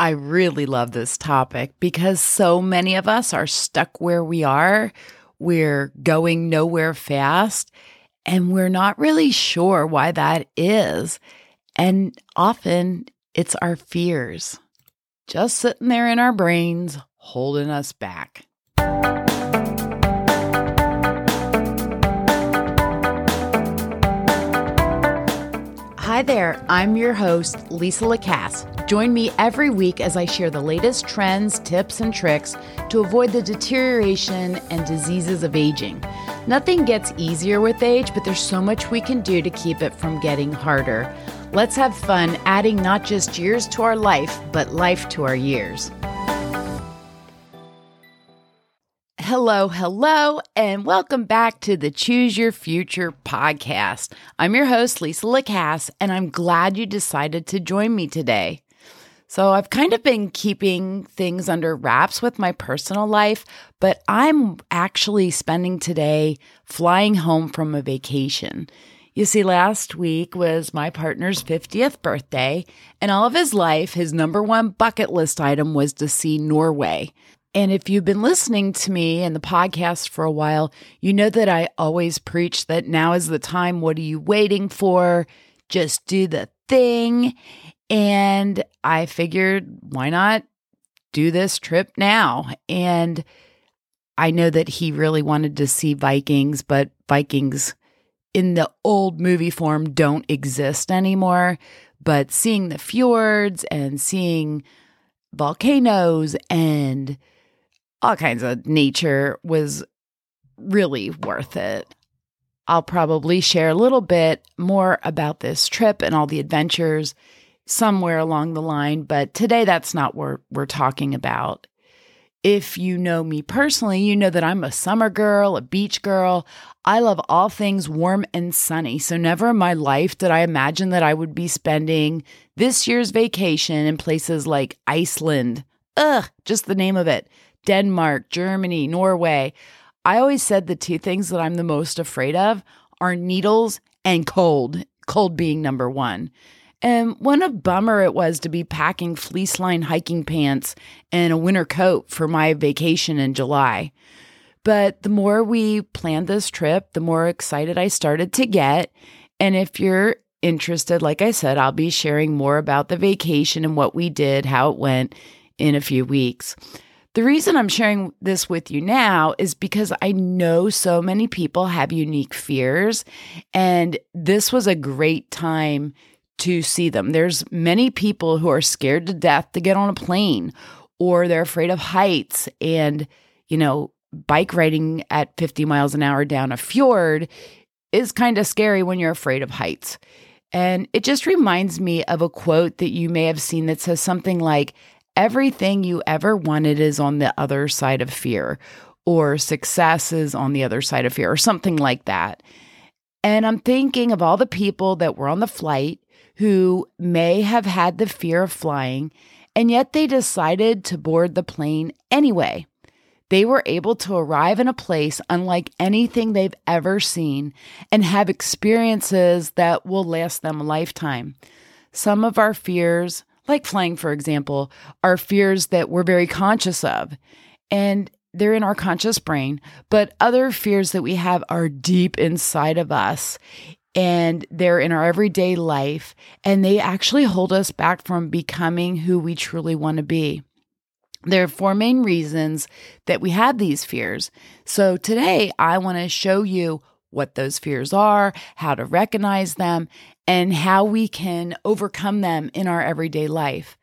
I really love this topic because so many of us are stuck where we are. We're going nowhere fast, and we're not really sure why that is. And often it's our fears just sitting there in our brains, holding us back. Hi there, I'm your host, Lisa Lacasse. Join me every week as I share the latest trends, tips, and tricks to avoid the deterioration and diseases of aging. Nothing gets easier with age, but there's so much we can do to keep it from getting harder. Let's have fun adding not just years to our life, but life to our years. Hello, hello, and welcome back to the Choose Your Future podcast. I'm your host, Lisa Lacasse, and I'm glad you decided to join me today. So, I've kind of been keeping things under wraps with my personal life, but I'm actually spending today flying home from a vacation. You see, last week was my partner's 50th birthday, and all of his life, his number one bucket list item was to see Norway. And if you've been listening to me and the podcast for a while, you know that I always preach that now is the time. What are you waiting for? Just do the thing. And I figured, why not do this trip now? And I know that he really wanted to see Vikings, but Vikings in the old movie form don't exist anymore. But seeing the fjords and seeing volcanoes and all kinds of nature was really worth it. I'll probably share a little bit more about this trip and all the adventures somewhere along the line, but today that's not what we're talking about. If you know me personally, you know that I'm a summer girl, a beach girl. I love all things warm and sunny. So, never in my life did I imagine that I would be spending this year's vacation in places like Iceland. Ugh, just the name of it. Denmark, Germany, Norway. I always said the two things that I'm the most afraid of are needles and cold, cold being number one. And what a bummer it was to be packing fleece lined hiking pants and a winter coat for my vacation in July. But the more we planned this trip, the more excited I started to get. And if you're interested, like I said, I'll be sharing more about the vacation and what we did, how it went in a few weeks. The reason I'm sharing this with you now is because I know so many people have unique fears, and this was a great time to see them. There's many people who are scared to death to get on a plane or they're afraid of heights and, you know, bike riding at 50 miles an hour down a fjord is kind of scary when you're afraid of heights. And it just reminds me of a quote that you may have seen that says something like, Everything you ever wanted is on the other side of fear, or success is on the other side of fear, or something like that. And I'm thinking of all the people that were on the flight who may have had the fear of flying, and yet they decided to board the plane anyway. They were able to arrive in a place unlike anything they've ever seen and have experiences that will last them a lifetime. Some of our fears, like flying, for example, are fears that we're very conscious of. And they're in our conscious brain, but other fears that we have are deep inside of us and they're in our everyday life and they actually hold us back from becoming who we truly want to be. There are four main reasons that we have these fears. So today I want to show you what those fears are, how to recognize them, and how we can overcome them in our everyday life.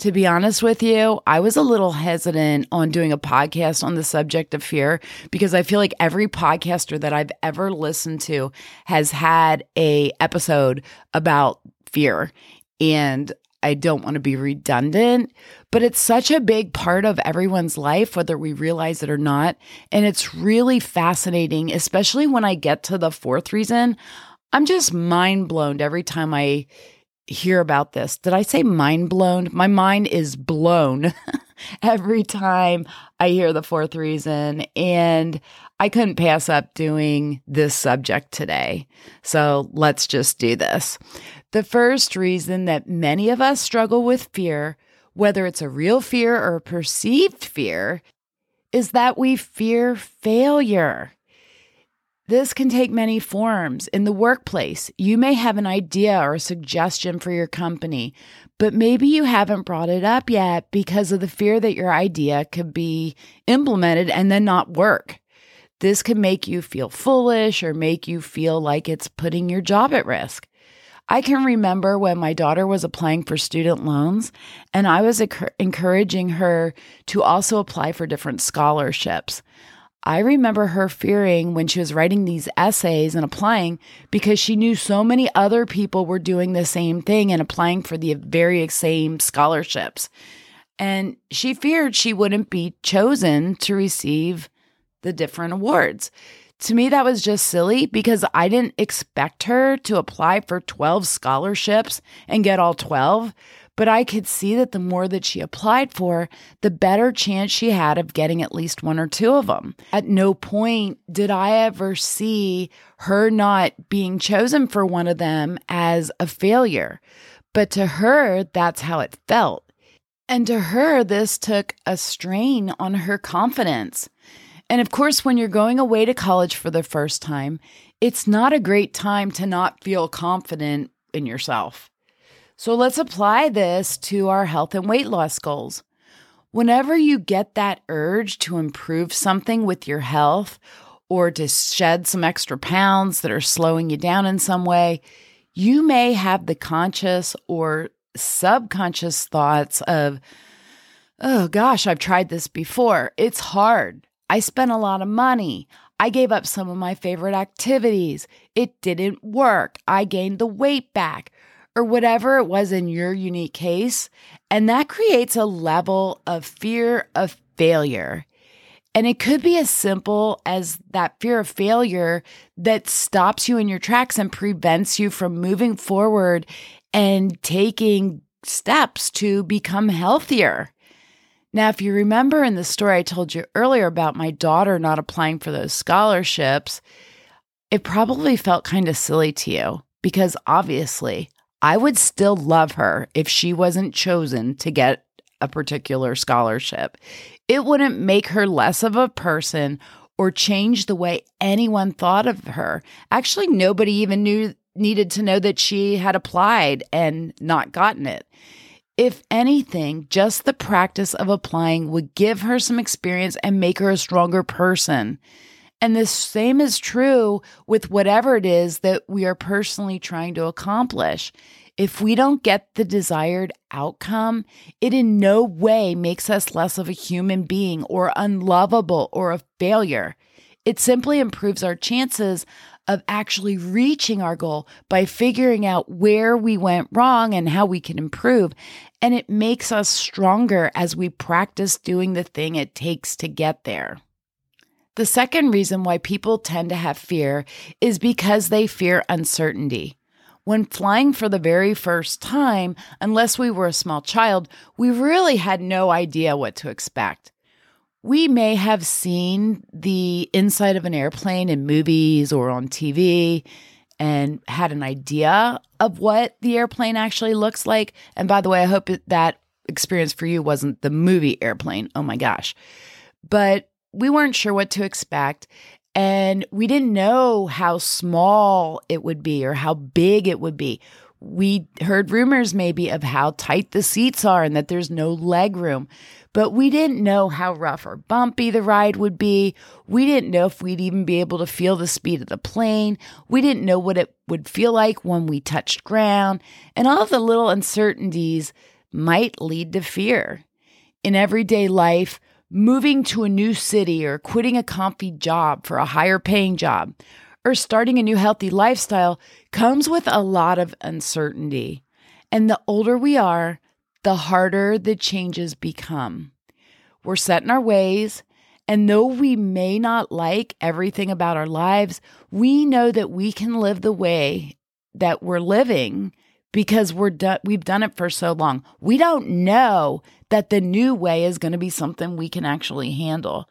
To be honest with you, I was a little hesitant on doing a podcast on the subject of fear because I feel like every podcaster that I've ever listened to has had a episode about fear and I don't want to be redundant, but it's such a big part of everyone's life, whether we realize it or not. And it's really fascinating, especially when I get to the fourth reason. I'm just mind blown every time I hear about this. Did I say mind blown? My mind is blown every time I hear the fourth reason. And I couldn't pass up doing this subject today. So let's just do this. The first reason that many of us struggle with fear whether it's a real fear or a perceived fear, is that we fear failure. This can take many forms. In the workplace, you may have an idea or a suggestion for your company, but maybe you haven't brought it up yet because of the fear that your idea could be implemented and then not work. This can make you feel foolish or make you feel like it's putting your job at risk. I can remember when my daughter was applying for student loans, and I was encouraging her to also apply for different scholarships. I remember her fearing when she was writing these essays and applying because she knew so many other people were doing the same thing and applying for the very same scholarships. And she feared she wouldn't be chosen to receive the different awards. To me, that was just silly because I didn't expect her to apply for 12 scholarships and get all 12. But I could see that the more that she applied for, the better chance she had of getting at least one or two of them. At no point did I ever see her not being chosen for one of them as a failure. But to her, that's how it felt. And to her, this took a strain on her confidence. And of course, when you're going away to college for the first time, it's not a great time to not feel confident in yourself. So let's apply this to our health and weight loss goals. Whenever you get that urge to improve something with your health or to shed some extra pounds that are slowing you down in some way, you may have the conscious or subconscious thoughts of, oh gosh, I've tried this before. It's hard. I spent a lot of money. I gave up some of my favorite activities. It didn't work. I gained the weight back or whatever it was in your unique case. And that creates a level of fear of failure. And it could be as simple as that fear of failure that stops you in your tracks and prevents you from moving forward and taking steps to become healthier. Now, if you remember in the story I told you earlier about my daughter not applying for those scholarships, it probably felt kind of silly to you because obviously I would still love her if she wasn't chosen to get a particular scholarship. It wouldn't make her less of a person or change the way anyone thought of her. Actually, nobody even knew needed to know that she had applied and not gotten it. If anything, just the practice of applying would give her some experience and make her a stronger person. And the same is true with whatever it is that we are personally trying to accomplish. If we don't get the desired outcome, it in no way makes us less of a human being or unlovable or a failure. It simply improves our chances of actually reaching our goal by figuring out where we went wrong and how we can improve. And it makes us stronger as we practice doing the thing it takes to get there. The second reason why people tend to have fear is because they fear uncertainty. When flying for the very first time, unless we were a small child, we really had no idea what to expect. We may have seen the inside of an airplane in movies or on TV and had an idea of what the airplane actually looks like. And by the way, I hope that experience for you wasn't the movie airplane. Oh my gosh. But we weren't sure what to expect. And we didn't know how small it would be or how big it would be. We heard rumors maybe of how tight the seats are and that there's no leg room, but we didn't know how rough or bumpy the ride would be. We didn't know if we'd even be able to feel the speed of the plane. We didn't know what it would feel like when we touched ground. And all the little uncertainties might lead to fear. In everyday life, moving to a new city or quitting a comfy job for a higher paying job or starting a new healthy lifestyle comes with a lot of uncertainty. And the older we are, the harder the changes become. We're set in our ways, and though we may not like everything about our lives, we know that we can live the way that we're living because we're done we've done it for so long. We don't know that the new way is going to be something we can actually handle.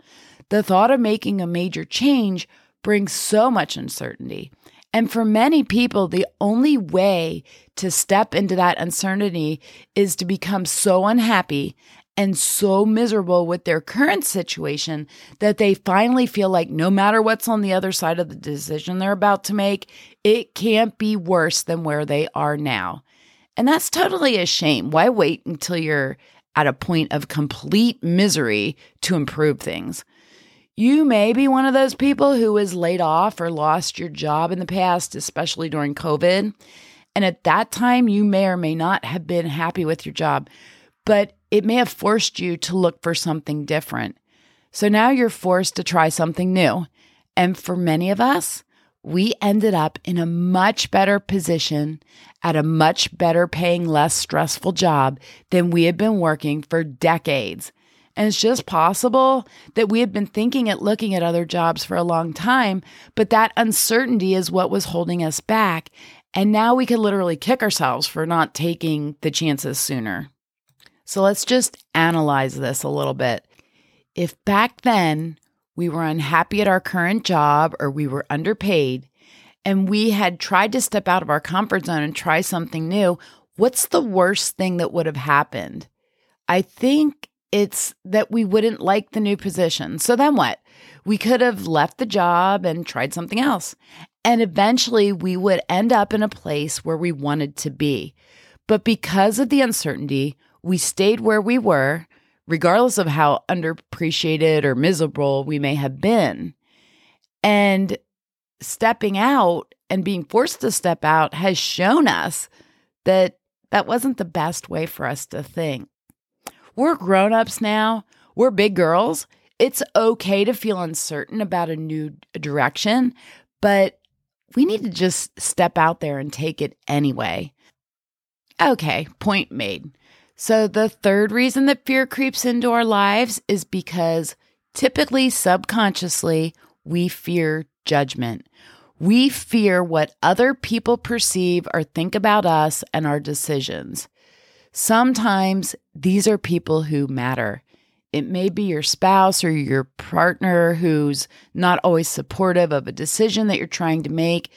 The thought of making a major change brings so much uncertainty. And for many people, the only way to step into that uncertainty is to become so unhappy and so miserable with their current situation that they finally feel like no matter what's on the other side of the decision they're about to make, it can't be worse than where they are now. And that's totally a shame. Why wait until you're at a point of complete misery to improve things? You may be one of those people who was laid off or lost your job in the past, especially during COVID. And at that time, you may or may not have been happy with your job but it may have forced you to look for something different. So now you're forced to try something new. And for many of us, we ended up in a much better position at a much better paying, less stressful job than we had been working for decades. And it's just possible that we had been thinking at looking at other jobs for a long time, but that uncertainty is what was holding us back. And now we could literally kick ourselves for not taking the chances sooner. So let's just analyze this a little bit. If back then we were unhappy at our current job or we were underpaid and we had tried to step out of our comfort zone and try something new, what's the worst thing that would have happened? I think it's that we wouldn't like the new position. So then what? We could have left the job and tried something else. And eventually we would end up in a place where we wanted to be. But because of the uncertainty, we stayed where we were, regardless of how underappreciated or miserable we may have been. And stepping out and being forced to step out has shown us that that wasn't the best way for us to think. We're grown ups now, we're big girls. It's okay to feel uncertain about a new direction, but we need to just step out there and take it anyway. Okay, point made. So, the third reason that fear creeps into our lives is because typically subconsciously we fear judgment. We fear what other people perceive or think about us and our decisions. Sometimes these are people who matter. It may be your spouse or your partner who's not always supportive of a decision that you're trying to make.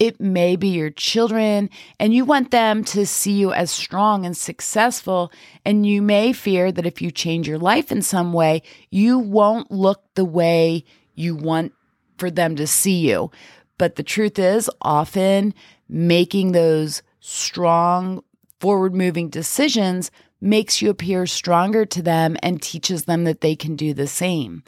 It may be your children, and you want them to see you as strong and successful. And you may fear that if you change your life in some way, you won't look the way you want for them to see you. But the truth is, often making those strong, forward moving decisions makes you appear stronger to them and teaches them that they can do the same.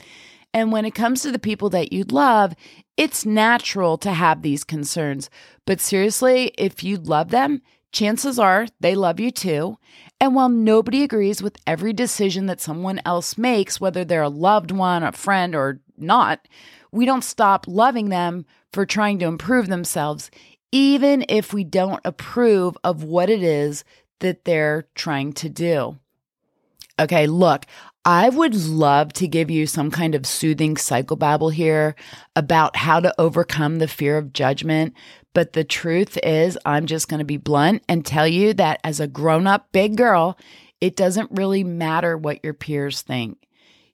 And when it comes to the people that you love, it's natural to have these concerns. But seriously, if you love them, chances are they love you too. And while nobody agrees with every decision that someone else makes, whether they're a loved one, a friend, or not, we don't stop loving them for trying to improve themselves, even if we don't approve of what it is that they're trying to do. Okay, look, I would love to give you some kind of soothing psychobabble here about how to overcome the fear of judgment. But the truth is, I'm just going to be blunt and tell you that as a grown up big girl, it doesn't really matter what your peers think.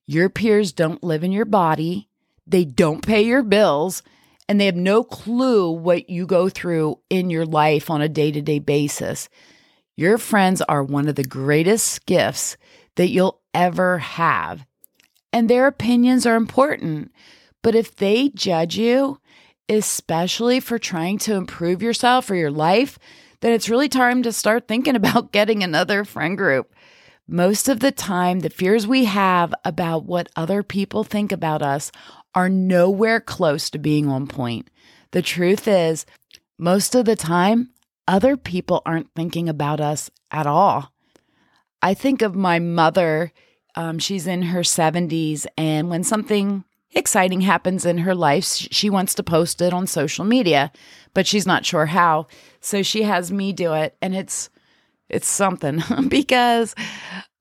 Your peers don't live in your body, they don't pay your bills, and they have no clue what you go through in your life on a day to day basis. Your friends are one of the greatest gifts that you'll ever have. And their opinions are important. But if they judge you, especially for trying to improve yourself or your life, then it's really time to start thinking about getting another friend group. Most of the time, the fears we have about what other people think about us are nowhere close to being on point. The truth is, most of the time, other people aren't thinking about us at all. I think of my mother. Um, she's in her 70s, and when something exciting happens in her life, she wants to post it on social media, but she's not sure how. So she has me do it, and it's it's something because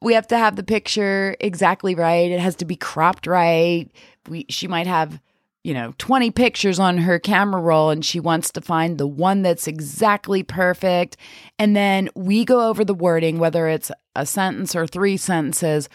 we have to have the picture exactly right. It has to be cropped right. We she might have you know 20 pictures on her camera roll and she wants to find the one that's exactly perfect and then we go over the wording whether it's a sentence or three sentences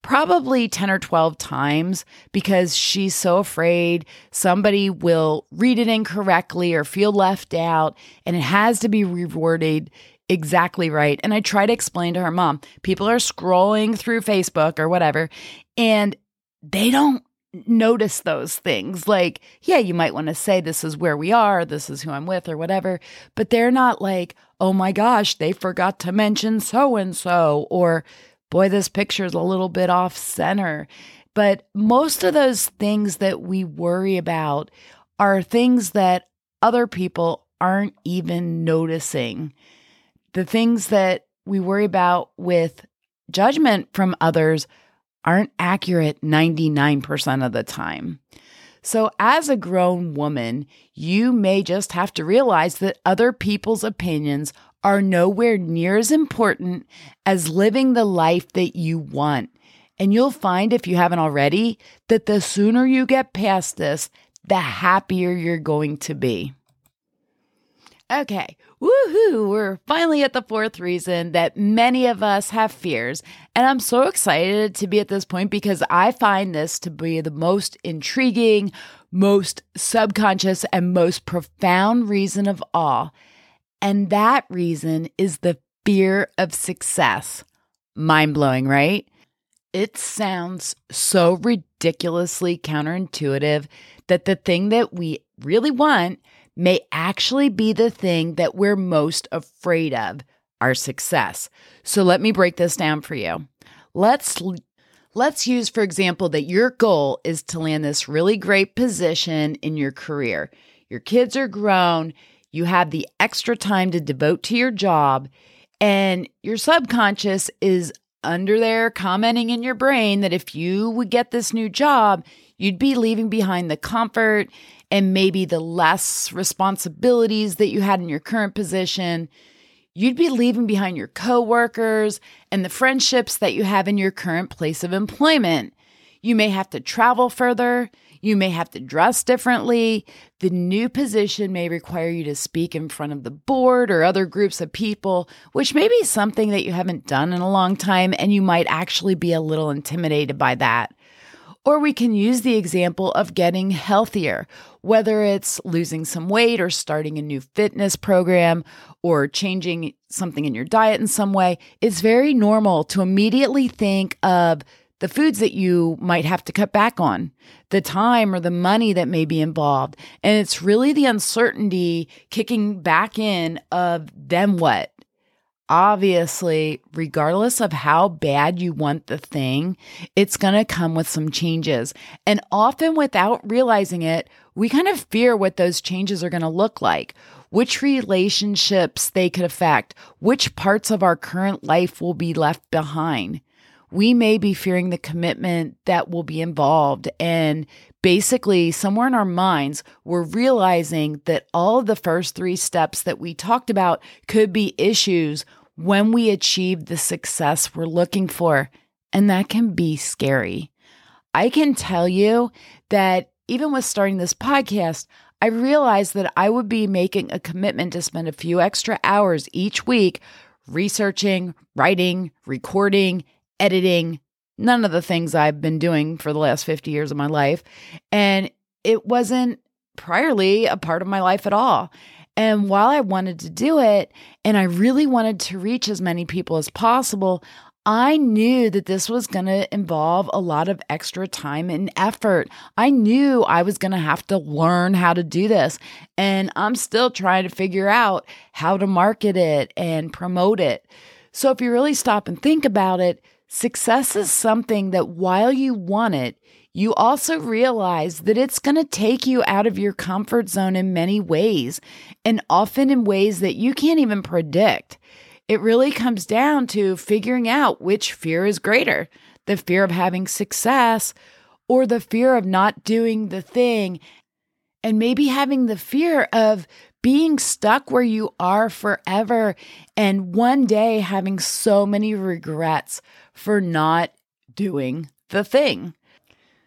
probably 10 or 12 times because she's so afraid somebody will read it incorrectly or feel left out and it has to be reworded exactly right. And I try to explain to her mom, people are scrolling through Facebook or whatever, and they don't notice those things. Like, yeah, you might want to say this is where we are, this is who I'm with, or whatever, but they're not like, oh my gosh, they forgot to mention so and so, or boy, this picture is a little bit off center. But most of those things that we worry about are things that other people aren't even noticing. The things that we worry about with judgment from others aren't accurate 99% of the time. So, as a grown woman, you may just have to realize that other people's opinions are nowhere near as important as living the life that you want. And you'll find, if you haven't already, that the sooner you get past this, the happier you're going to be. Okay, woohoo, we're finally at the fourth reason that many of us have fears. And I'm so excited to be at this point because I find this to be the most intriguing, most subconscious, and most profound reason of all. And that reason is the fear of success. Mind blowing, right? It sounds so ridiculously counterintuitive that the thing that we really want may actually be the thing that we're most afraid of our success. So let me break this down for you. Let's let's use for example that your goal is to land this really great position in your career. Your kids are grown, you have the extra time to devote to your job, and your subconscious is under there commenting in your brain that if you would get this new job, you'd be leaving behind the comfort and maybe the less responsibilities that you had in your current position. You'd be leaving behind your coworkers and the friendships that you have in your current place of employment. You may have to travel further. You may have to dress differently. The new position may require you to speak in front of the board or other groups of people, which may be something that you haven't done in a long time, and you might actually be a little intimidated by that. Or we can use the example of getting healthier, whether it's losing some weight or starting a new fitness program or changing something in your diet in some way. It's very normal to immediately think of the foods that you might have to cut back on, the time or the money that may be involved. And it's really the uncertainty kicking back in of then what? Obviously, regardless of how bad you want the thing, it's going to come with some changes. And often without realizing it, we kind of fear what those changes are going to look like, which relationships they could affect, which parts of our current life will be left behind we may be fearing the commitment that will be involved. And basically, somewhere in our minds, we're realizing that all of the first three steps that we talked about could be issues when we achieve the success we're looking for. And that can be scary. I can tell you that even with starting this podcast, I realized that I would be making a commitment to spend a few extra hours each week researching, writing, recording, editing, none of the things I've been doing for the last 50 years of my life. And it wasn't priorly a part of my life at all. And while I wanted to do it and I really wanted to reach as many people as possible, I knew that this was going to involve a lot of extra time and effort. I knew I was going to have to learn how to do this. And I'm still trying to figure out how to market it and promote it. So if you really stop and think about it, Success is something that while you want it, you also realize that it's going to take you out of your comfort zone in many ways, and often in ways that you can't even predict. It really comes down to figuring out which fear is greater the fear of having success or the fear of not doing the thing, and maybe having the fear of being stuck where you are forever and one day having so many regrets for not doing the thing.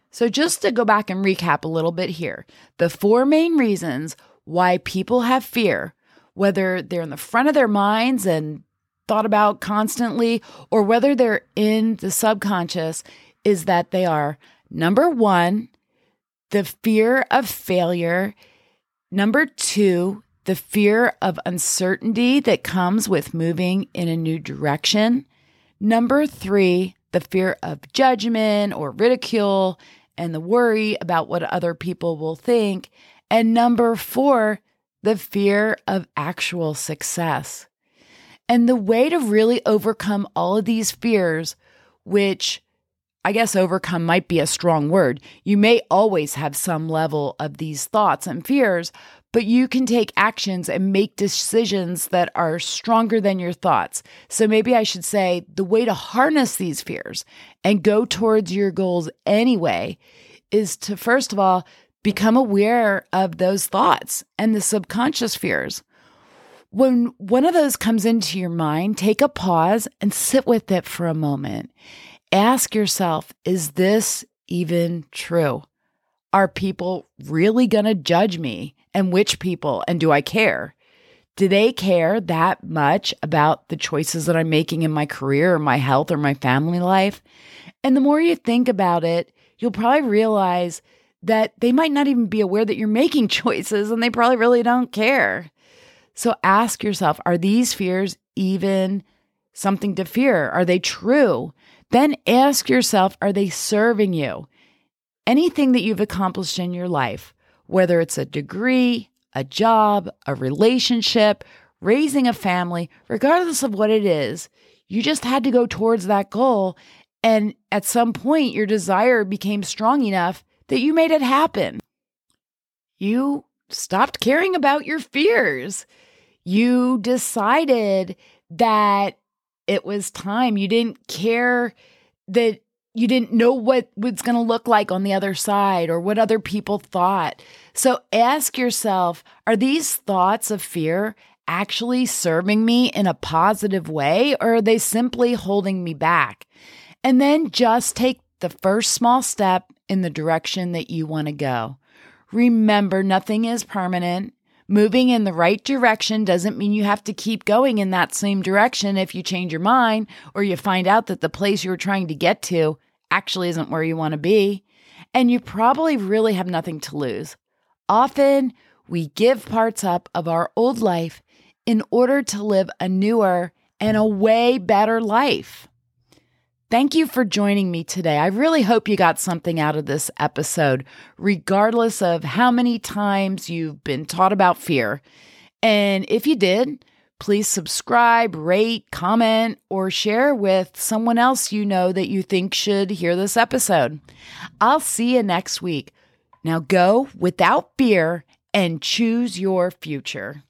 So, just to go back and recap a little bit here the four main reasons why people have fear, whether they're in the front of their minds and thought about constantly or whether they're in the subconscious is that they are number one, the fear of failure. Number two, the fear of uncertainty that comes with moving in a new direction. Number three, the fear of judgment or ridicule and the worry about what other people will think. And number four, the fear of actual success. And the way to really overcome all of these fears, which I guess overcome might be a strong word. You may always have some level of these thoughts and fears, but you can take actions and make decisions that are stronger than your thoughts. So maybe I should say the way to harness these fears and go towards your goals anyway is to, first of all, become aware of those thoughts and the subconscious fears. When one of those comes into your mind, take a pause and sit with it for a moment. Ask yourself, is this even true? Are people really going to judge me? And which people? And do I care? Do they care that much about the choices that I'm making in my career or my health or my family life? And the more you think about it, you'll probably realize that they might not even be aware that you're making choices and they probably really don't care. So ask yourself are these fears even something to fear? Are they true? Then ask yourself are they serving you? Anything that you've accomplished in your life, whether it's a degree, a job, a relationship, raising a family, regardless of what it is, you just had to go towards that goal. And at some point, your desire became strong enough that you made it happen. You stopped caring about your fears. You decided that it was time. You didn't care that you didn't know what was going to look like on the other side or what other people thought. So ask yourself are these thoughts of fear actually serving me in a positive way or are they simply holding me back? And then just take the first small step in the direction that you want to go. Remember, nothing is permanent. Moving in the right direction doesn't mean you have to keep going in that same direction if you change your mind or you find out that the place you were trying to get to actually isn't where you want to be. And you probably really have nothing to lose. Often we give parts up of our old life in order to live a newer and a way better life. Thank you for joining me today. I really hope you got something out of this episode, regardless of how many times you've been taught about fear. And if you did, please subscribe, rate, comment, or share with someone else you know that you think should hear this episode. I'll see you next week. Now go without fear and choose your future.